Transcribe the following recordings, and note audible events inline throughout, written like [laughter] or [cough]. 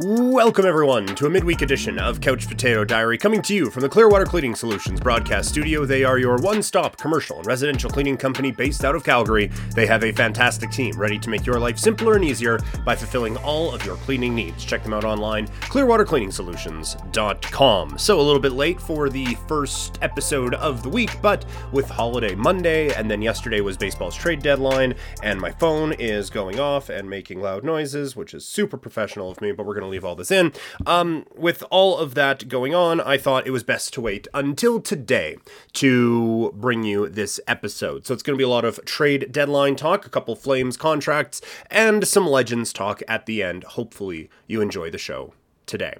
Welcome, everyone, to a midweek edition of Couch Potato Diary, coming to you from the Clearwater Cleaning Solutions broadcast studio. They are your one stop commercial and residential cleaning company based out of Calgary. They have a fantastic team ready to make your life simpler and easier by fulfilling all of your cleaning needs. Check them out online, clearwatercleaningsolutions.com. So, a little bit late for the first episode of the week, but with Holiday Monday, and then yesterday was baseball's trade deadline, and my phone is going off and making loud noises, which is super professional of me, but we're going to leave all this in. Um, with all of that going on, I thought it was best to wait until today to bring you this episode. So it's going to be a lot of trade deadline talk, a couple Flames contracts, and some Legends talk at the end. Hopefully, you enjoy the show today.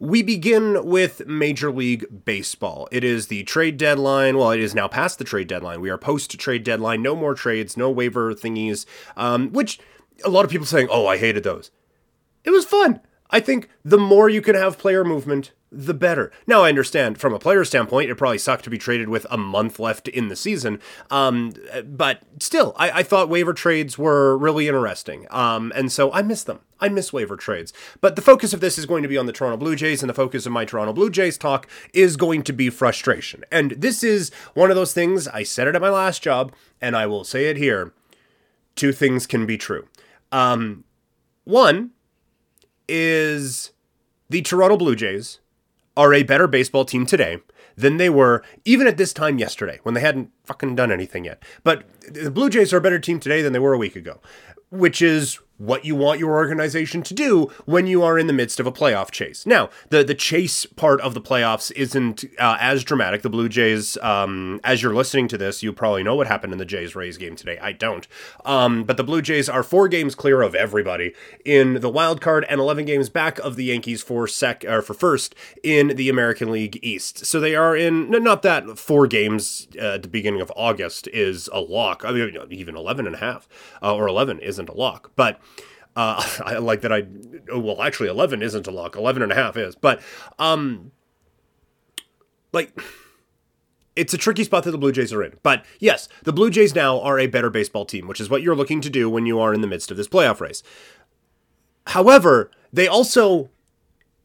We begin with Major League Baseball. It is the trade deadline. Well, it is now past the trade deadline. We are post trade deadline. No more trades, no waiver thingies, um, which a lot of people saying, oh, I hated those. It was fun. I think the more you can have player movement, the better. Now, I understand from a player standpoint, it probably sucked to be traded with a month left in the season. Um, but still, I, I, thought waiver trades were really interesting. Um, and so I miss them. I miss waiver trades. But the focus of this is going to be on the Toronto Blue Jays, and the focus of my Toronto Blue Jays talk is going to be frustration. And this is one of those things, I said it at my last job, and I will say it here. Two things can be true. Um, one, is the Toronto Blue Jays are a better baseball team today than they were even at this time yesterday when they hadn't fucking done anything yet. But the Blue Jays are a better team today than they were a week ago, which is what you want your organization to do when you are in the midst of a playoff chase. Now, the the chase part of the playoffs isn't uh, as dramatic. The Blue Jays, um, as you're listening to this, you probably know what happened in the Jays Rays game today. I don't, um, but the Blue Jays are four games clear of everybody in the wild card and 11 games back of the Yankees for sec or for first in the American League East. So they are in not that four games uh, at the beginning of August is a lock. I mean, even 11 and a half uh, or 11 isn't a lock, but uh, [laughs] I like that I, well, actually 11 isn't a lock. 11 and a half is, but, um, like, it's a tricky spot that the Blue Jays are in. But yes, the Blue Jays now are a better baseball team, which is what you're looking to do when you are in the midst of this playoff race. However, they also,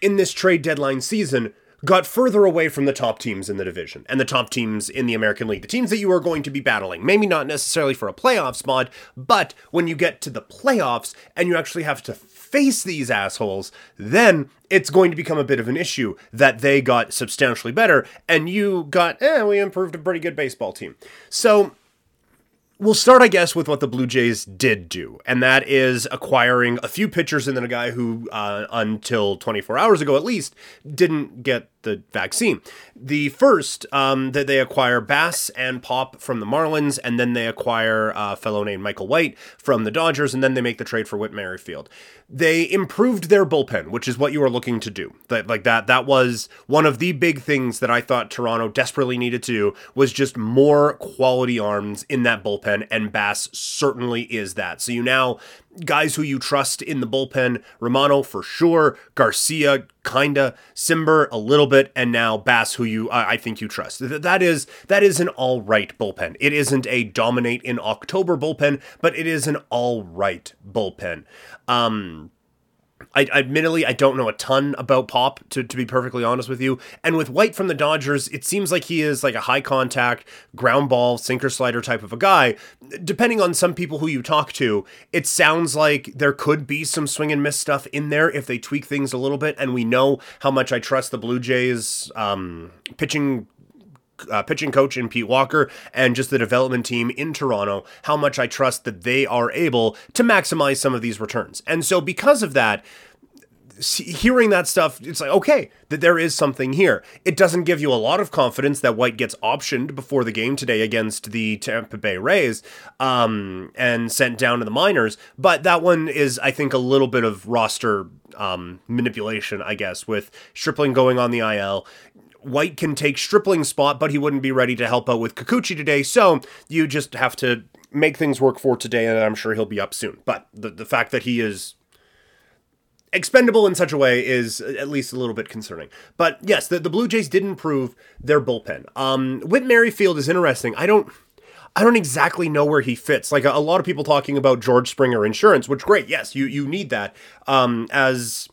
in this trade deadline season, got further away from the top teams in the division and the top teams in the American League, the teams that you are going to be battling. Maybe not necessarily for a playoff spot, but when you get to the playoffs and you actually have to face these assholes, then it's going to become a bit of an issue that they got substantially better and you got, eh, we improved a pretty good baseball team. So We'll start, I guess, with what the Blue Jays did do, and that is acquiring a few pitchers and then a guy who, uh, until 24 hours ago at least, didn't get the vaccine. The first um, that they acquire Bass and Pop from the Marlins, and then they acquire a fellow named Michael White from the Dodgers, and then they make the trade for Whit Merrifield. They improved their bullpen, which is what you were looking to do. That like that that was one of the big things that I thought Toronto desperately needed to was just more quality arms in that bullpen, and Bass certainly is that. So you now guys who you trust in the bullpen Romano for sure, Garcia kinda, Cimber a little bit, and now Bass who you uh, I think you trust. That is that is an all right bullpen. It isn't a dominate in October bullpen, but it is an all right bullpen. Um I, admittedly, I don't know a ton about Pop, to, to be perfectly honest with you. And with White from the Dodgers, it seems like he is like a high contact, ground ball, sinker slider type of a guy. Depending on some people who you talk to, it sounds like there could be some swing and miss stuff in there if they tweak things a little bit. And we know how much I trust the Blue Jays um, pitching uh, pitching coach in Pete Walker and just the development team in Toronto, how much I trust that they are able to maximize some of these returns. And so, because of that, hearing that stuff, it's like, okay, that there is something here. It doesn't give you a lot of confidence that White gets optioned before the game today against the Tampa Bay Rays um, and sent down to the minors. But that one is, I think, a little bit of roster um, manipulation, I guess, with Stripling going on the IL. White can take Stripling's spot, but he wouldn't be ready to help out with Kikuchi today. So you just have to make things work for today, and I'm sure he'll be up soon. But the, the fact that he is expendable in such a way is at least a little bit concerning. But yes, the, the Blue Jays did improve their bullpen. Um, Whit Merrifield is interesting. I don't. I don't exactly know where he fits. Like a, a, lot of people talking about George Springer insurance, which great, yes, you you need that um, as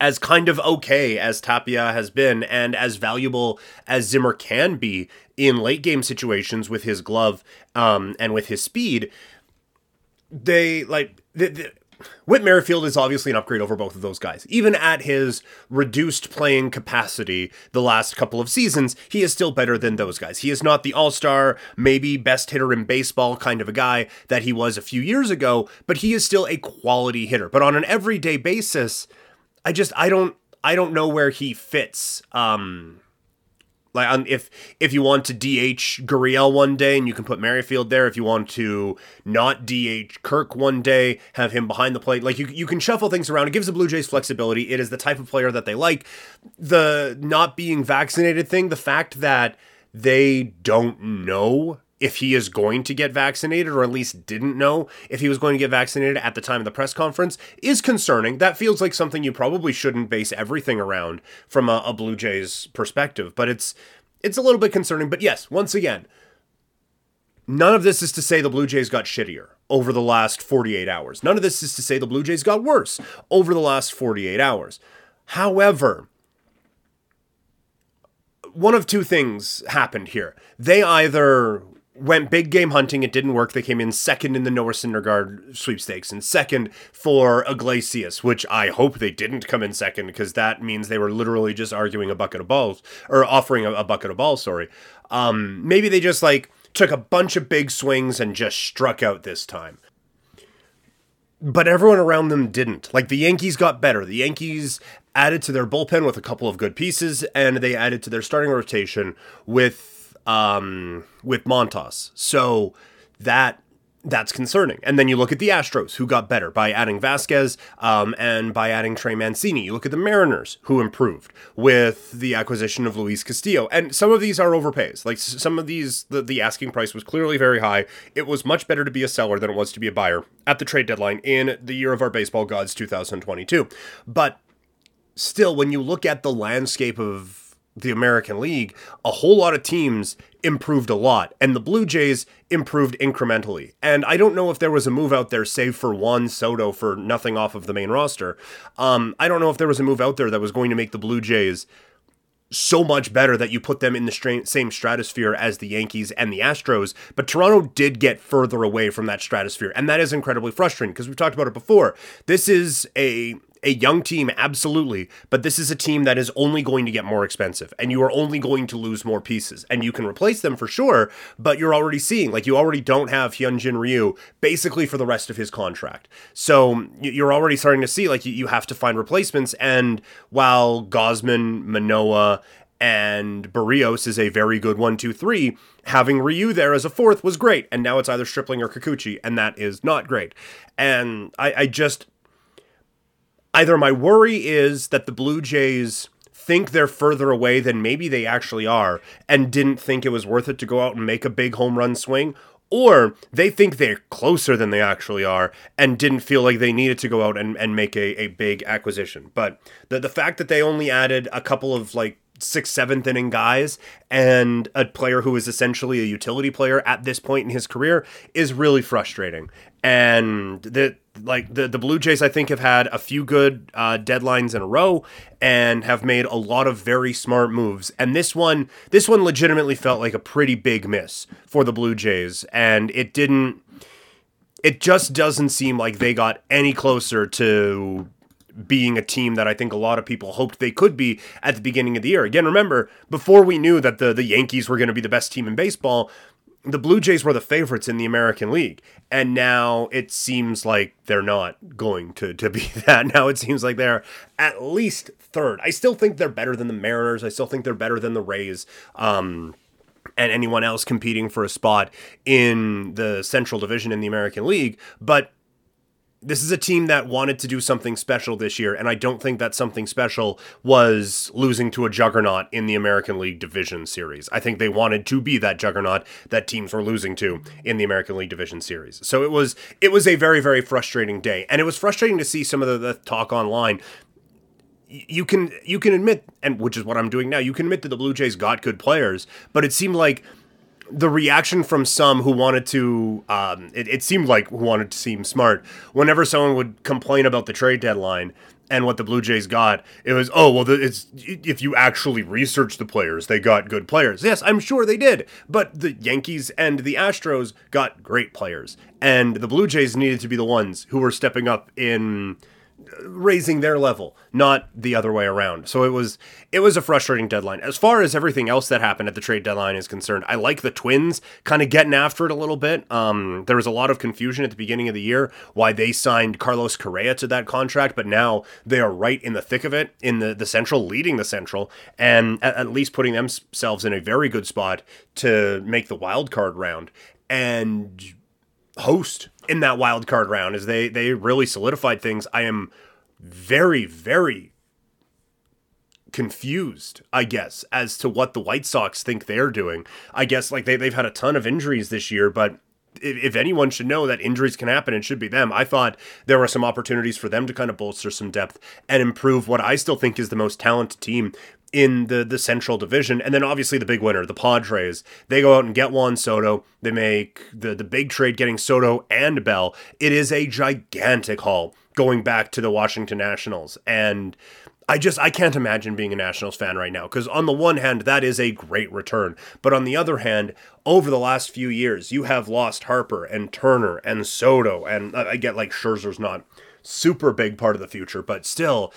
as kind of okay as Tapia has been and as valuable as Zimmer can be in late game situations with his glove um, and with his speed, they like the, the, Whit Merrifield is obviously an upgrade over both of those guys. Even at his reduced playing capacity the last couple of seasons, he is still better than those guys. He is not the all star, maybe best hitter in baseball kind of a guy that he was a few years ago, but he is still a quality hitter. But on an everyday basis, I just I don't I don't know where he fits. Um, like um, if if you want to DH Gurriel one day and you can put Merrifield there, if you want to not DH Kirk one day, have him behind the plate, like you you can shuffle things around. It gives the Blue Jays flexibility. It is the type of player that they like. The not being vaccinated thing, the fact that they don't know if he is going to get vaccinated, or at least didn't know if he was going to get vaccinated at the time of the press conference, is concerning. That feels like something you probably shouldn't base everything around from a, a Blue Jays perspective, but it's it's a little bit concerning. But yes, once again, none of this is to say the Blue Jays got shittier over the last 48 hours. None of this is to say the Blue Jays got worse over the last 48 hours. However, one of two things happened here. They either went big game hunting. It didn't work. They came in second in the Noah Syndergaard sweepstakes and second for Iglesias, which I hope they didn't come in second because that means they were literally just arguing a bucket of balls or offering a, a bucket of balls. Sorry. Um, maybe they just like took a bunch of big swings and just struck out this time. But everyone around them didn't. Like the Yankees got better. The Yankees added to their bullpen with a couple of good pieces, and they added to their starting rotation with um, with Montas. So that that's concerning. And then you look at the Astros, who got better by adding Vázquez um, and by adding Trey Mancini. You look at the Mariners, who improved with the acquisition of Luis Castillo. And some of these are overpays. Like some of these, the, the asking price was clearly very high. It was much better to be a seller than it was to be a buyer at the trade deadline in the year of our baseball gods, 2022. But still, when you look at the landscape of the American League, a whole lot of teams improved a lot, and the Blue Jays improved incrementally. And I don't know if there was a move out there, save for Juan Soto for nothing off of the main roster. Um, I don't know if there was a move out there that was going to make the Blue Jays so much better that you put them in the same stratosphere as the Yankees and the Astros. But Toronto did get further away from that stratosphere, and that is incredibly frustrating because we've talked about it before. This is a a young team, absolutely, but this is a team that is only going to get more expensive and you are only going to lose more pieces. And you can replace them for sure, but you're already seeing, like, you already don't have Hyunjin Ryu basically for the rest of his contract. So you're already starting to see, like, you have to find replacements. And while Gausman, Manoah, and Berríos is a very good one, two, three. Having Ryu there as a fourth was great, and now it's either Stripling or Kikuchi, and that is not great. And I, I just either my worry is that the Blue Jays think they're further away than maybe they actually are and didn't think it was worth it to go out and make a big home run swing, or they think they're closer than they actually are and didn't feel like they needed to go out and, and make a, a big acquisition. But the, the fact that they only added a couple of like sixth, seventh inning guys and a player who is essentially a utility player at this point in his career is really frustrating. And the like the the Blue Jays, I think, have had a few good uh, deadlines in a row and have made a lot of very smart moves. And this one, this one, legitimately felt like a pretty big miss for the Blue Jays, and it didn't. It just doesn't seem like they got any closer to being a team that I think a lot of people hoped they could be at the beginning of the year. Again, remember, before we knew that the, the Yankees were going to be the best team in baseball, the Blue Jays were the favorites in the American League, and now it seems like they're not going to, to be [laughs] that. Now it seems like they're at least third. I still think they're better than the Mariners. I still think they're better than the Rays. Um, and anyone else competing for a spot in the Central Division in the American League, but this is a team that wanted to do something special this year, and I don't think that something special was losing to a juggernaut in the American League Division Series. I think they wanted to be that juggernaut that teams were losing to in the American League Division Series. So it was it was a very very frustrating day, and it was frustrating to see some of the, the talk online you can you can admit and which is what I'm doing now you can admit that the Blue Jays got good players but it seemed like the reaction from some who wanted to um, it, it seemed like who wanted to seem smart whenever someone would complain about the trade deadline and what the Blue Jays got, it was oh well. It's if you actually research the players, they got good players. Yes, I'm sure they did, but the Yankees and the Astros got great players, and the Blue Jays needed to be the ones who were stepping up in raising their level, not the other way around. So it was it was a frustrating deadline. As far as everything else that happened at the trade deadline is concerned, I like the Twins kind of getting after it a little bit. Um, there was a lot of confusion at the beginning of the year why they signed Carlos Correa to that contract, but now they are right in the thick of it in the the Central, leading the Central, and at, at least putting themselves in a very good spot to make the wild card round and host in that wild card round as they they really solidified things. I am very very confused, I guess, as to what the White Sox think they're doing. I guess like they they've had a ton of injuries this year, but if, anyone should know that injuries can happen, it should be them. I thought there were some opportunities for them to kind of bolster some depth and improve what I still think is the most talented team in the the Central Division, and then obviously the big winner, the Padres. They go out and get Juan Soto. They make the the big trade, getting Soto and Bell. It is a gigantic haul going back to the Washington Nationals, and I just I can't imagine being a Nationals fan right now because on the one hand that is a great return, but on the other hand, over the last few years you have lost Harper and Turner and Soto, and I get like Scherzer's not super big part of the future, but still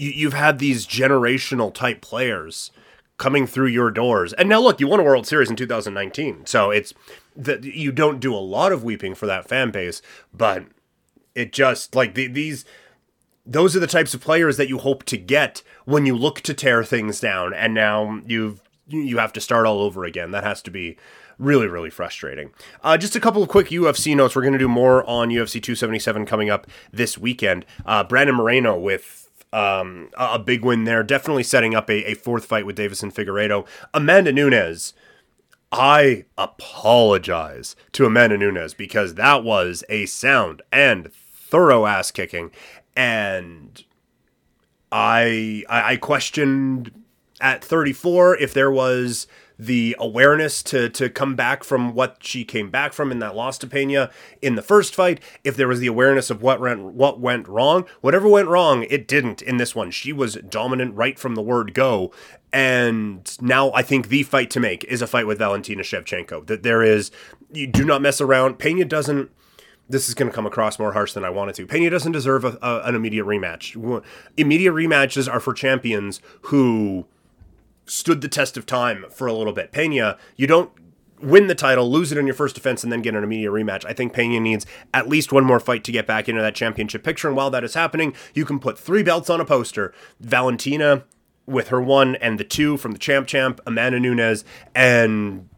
you, you've had these generational type players coming through your doors. And now look, you won a World Series in 2019. So it's that you don't do a lot of weeping for that fan base, but it just like the, these those are the types of players that you hope to get when you look to tear things down and now you've you have to start all over again. That has to be really really frustrating. Uh, just a couple of quick UFC notes. We're going to do more on UFC 277 coming up this weekend. Uh, Brandon Moreno with um, a big win there. Definitely setting up a, a fourth fight with Deiveson Figueiredo. Amanda Nunes. I apologize to Amanda Nunes because that was a sound and thorough ass kicking, and I I, I questioned at 34 if there was the awareness to to come back from what she came back from in that loss to Pena in the first fight, if there was the awareness of what went what went wrong, whatever went wrong, it didn't in this one. She was dominant right from the word go. And now I think the fight to make is a fight with Valentina Shevchenko. That there is you do not mess around. Pena doesn't this is going to come across more harsh than I wanted to. Pena doesn't deserve a, a, an immediate rematch. Immediate rematches are for champions who stood the test of time for a little bit. Pena, you don't win the title, lose it in your first defense, and then get an immediate rematch. I think Pena needs at least one more fight to get back into that championship picture. And while that is happening, you can put three belts on a poster. Valentina with her one and the two from the champ champ, Amanda Nunes, and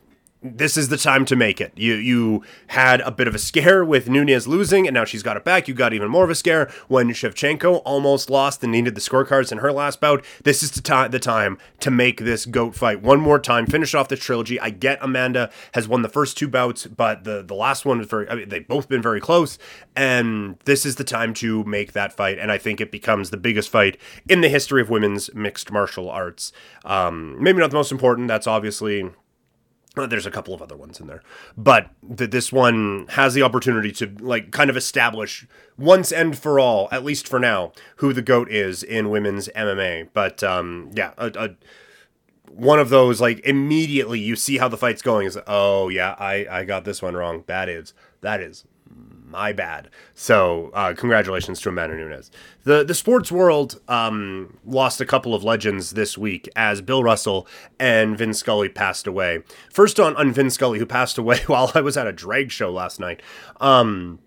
this is the time to make it. You you had a bit of a scare with Nunes losing, and now she's got it back. You got even more of a scare when Shevchenko almost lost and needed the scorecards in her last bout. This is the time the time to make this goat fight one more time. Finish off the trilogy. I get Amanda has won the first two bouts, but the the last one was very. I mean, they've both been very close, and this is the time to make that fight. And I think it becomes the biggest fight in the history of women's mixed martial arts. Um, maybe not the most important. That's obviously there's a couple of other ones in there, but that this one has the opportunity to like kind of establish once and for all, at least for now, who the goat is in women's MMA. But um, yeah, a, a, one of those like immediately you see how the fight's going is oh yeah, I I got this one wrong. That is that is my bad. So, uh, congratulations to Amanda Nunes. The the sports world um, lost a couple of legends this week as Bill Russell and Vin Scully passed away. First on, on Vin Scully, who passed away [laughs] while I was at a drag show last night. Um,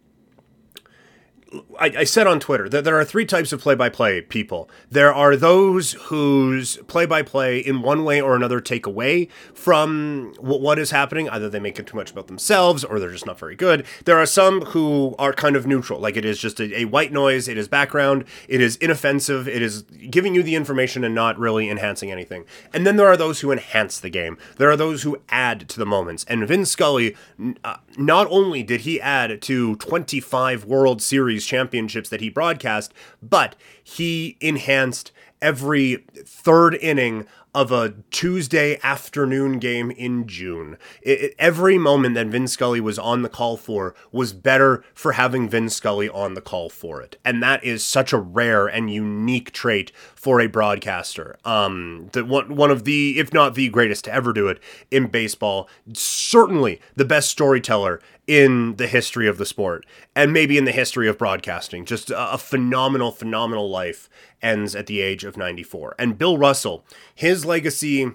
I, I, said on Twitter that there are three types of play by play people. There are those whose play by play, in one way or another, take away from w- what is happening. Either they make it too much about themselves or they're just not very good. There are some who are kind of neutral, like it is just a, a white noise, it is background, it is inoffensive, it is giving you the information and not really enhancing anything. And then there are those who enhance the game. There are those who add to the moments. And Vin Scully, uh, not only did he add to 25 World Series championships that he broadcast, but he enhanced every third inning of a Tuesday afternoon game in June. It, it, every moment that Vin Scully was on the call for was better for having Vin Scully on the call for it. And that is such a rare and unique trait for a broadcaster. Um, that one, one of the, if not the greatest to ever do it in baseball, certainly the best storyteller in the history of the sport and maybe in the history of broadcasting. Just a, a, phenomenal, phenomenal life ends at the age of 94. And Bill Russell, his legacy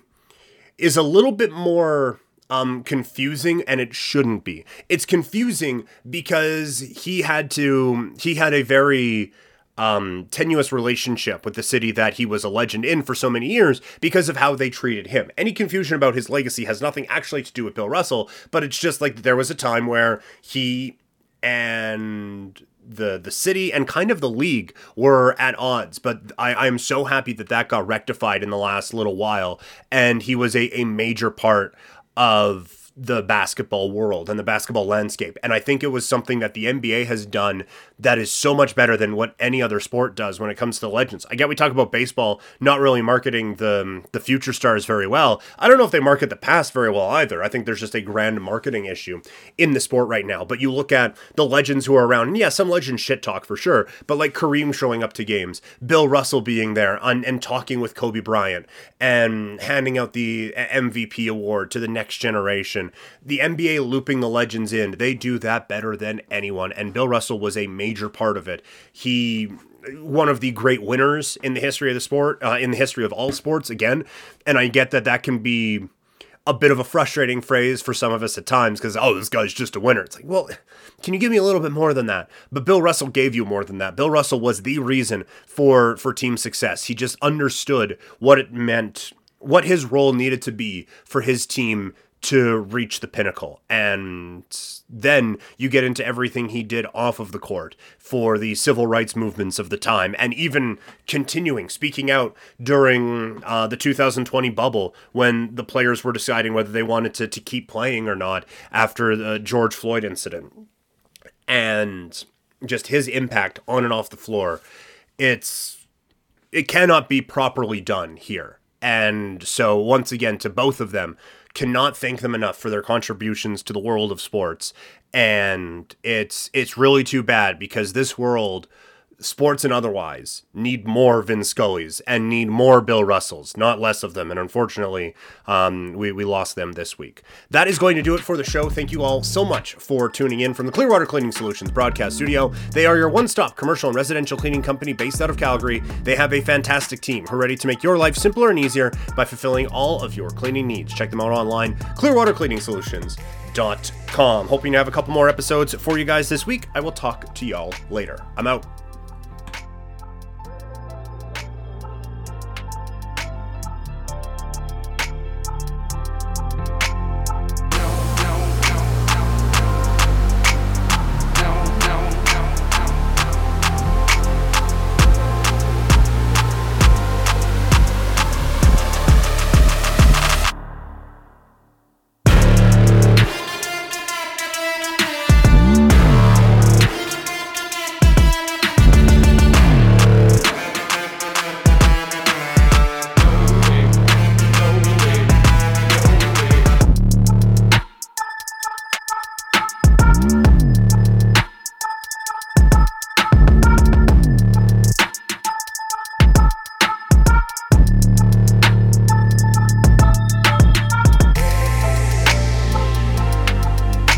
is a little bit more um, confusing and it shouldn't be. It's confusing because he had to, he had a very, um, tenuous relationship with the city that he was a legend in for so many years because of how they treated him. Any confusion about his legacy has nothing actually to do with Bill Russell, but it's just like there was a time where he and the the city and kind of the league were at odds. But I, I am so happy that that got rectified in the last little while, and he was a, a major part of the basketball world and the basketball landscape. And I think it was something that the NBA has done that is so much better than what any other sport does when it comes to the legends. I get we talk about baseball not really marketing the um, the future stars very well. I don't know if they market the past very well either. I think there's just a grand marketing issue in the sport right now. But you look at the legends who are around, and yeah, some legends shit talk for sure, but like Kareem showing up to games, Bill Russell being there and, and talking with Kobe Bryant and handing out the MVP award to the next generation the NBA looping the legends in, they do that better than anyone. And Bill Russell was a major part of it. He one of the great winners in the history of the sport, uh, in the history of all sports, again. And I get that that can be a bit of a frustrating phrase for some of us at times because, oh, this guy's just a winner. It's like, well, can you give me a little bit more than that? But Bill Russell gave you more than that. Bill Russell was the reason for for team success. He just understood what it meant, what his role needed to be for his team to reach the pinnacle. And then you get into everything he did off of the court for the civil rights movements of the time, and even continuing speaking out during uh, the 2020 bubble when the players were deciding whether they wanted to, to keep playing or not after the George Floyd incident. And just his impact on and off the floor. It's it cannot be properly done here. And so once again to both of them, cannot thank them enough for their contributions to the world of sports. And it's it's really too bad because this world sports and otherwise, need more Vin Scullys and need more Bill Russells, not less of them. And unfortunately, um, we, we lost them this week. That is going to do it for the show. Thank you all so much for tuning in from the Clearwater Cleaning Solutions broadcast studio. They are your one stop commercial and residential cleaning company based out of Calgary. They have a fantastic team who are ready to make your life simpler and easier by fulfilling all of your cleaning needs. Check them out online, Clearwater Cleaning Solutions. Dot com. Hoping to have a couple more episodes for you guys this week. I will talk to y'all later. I'm out.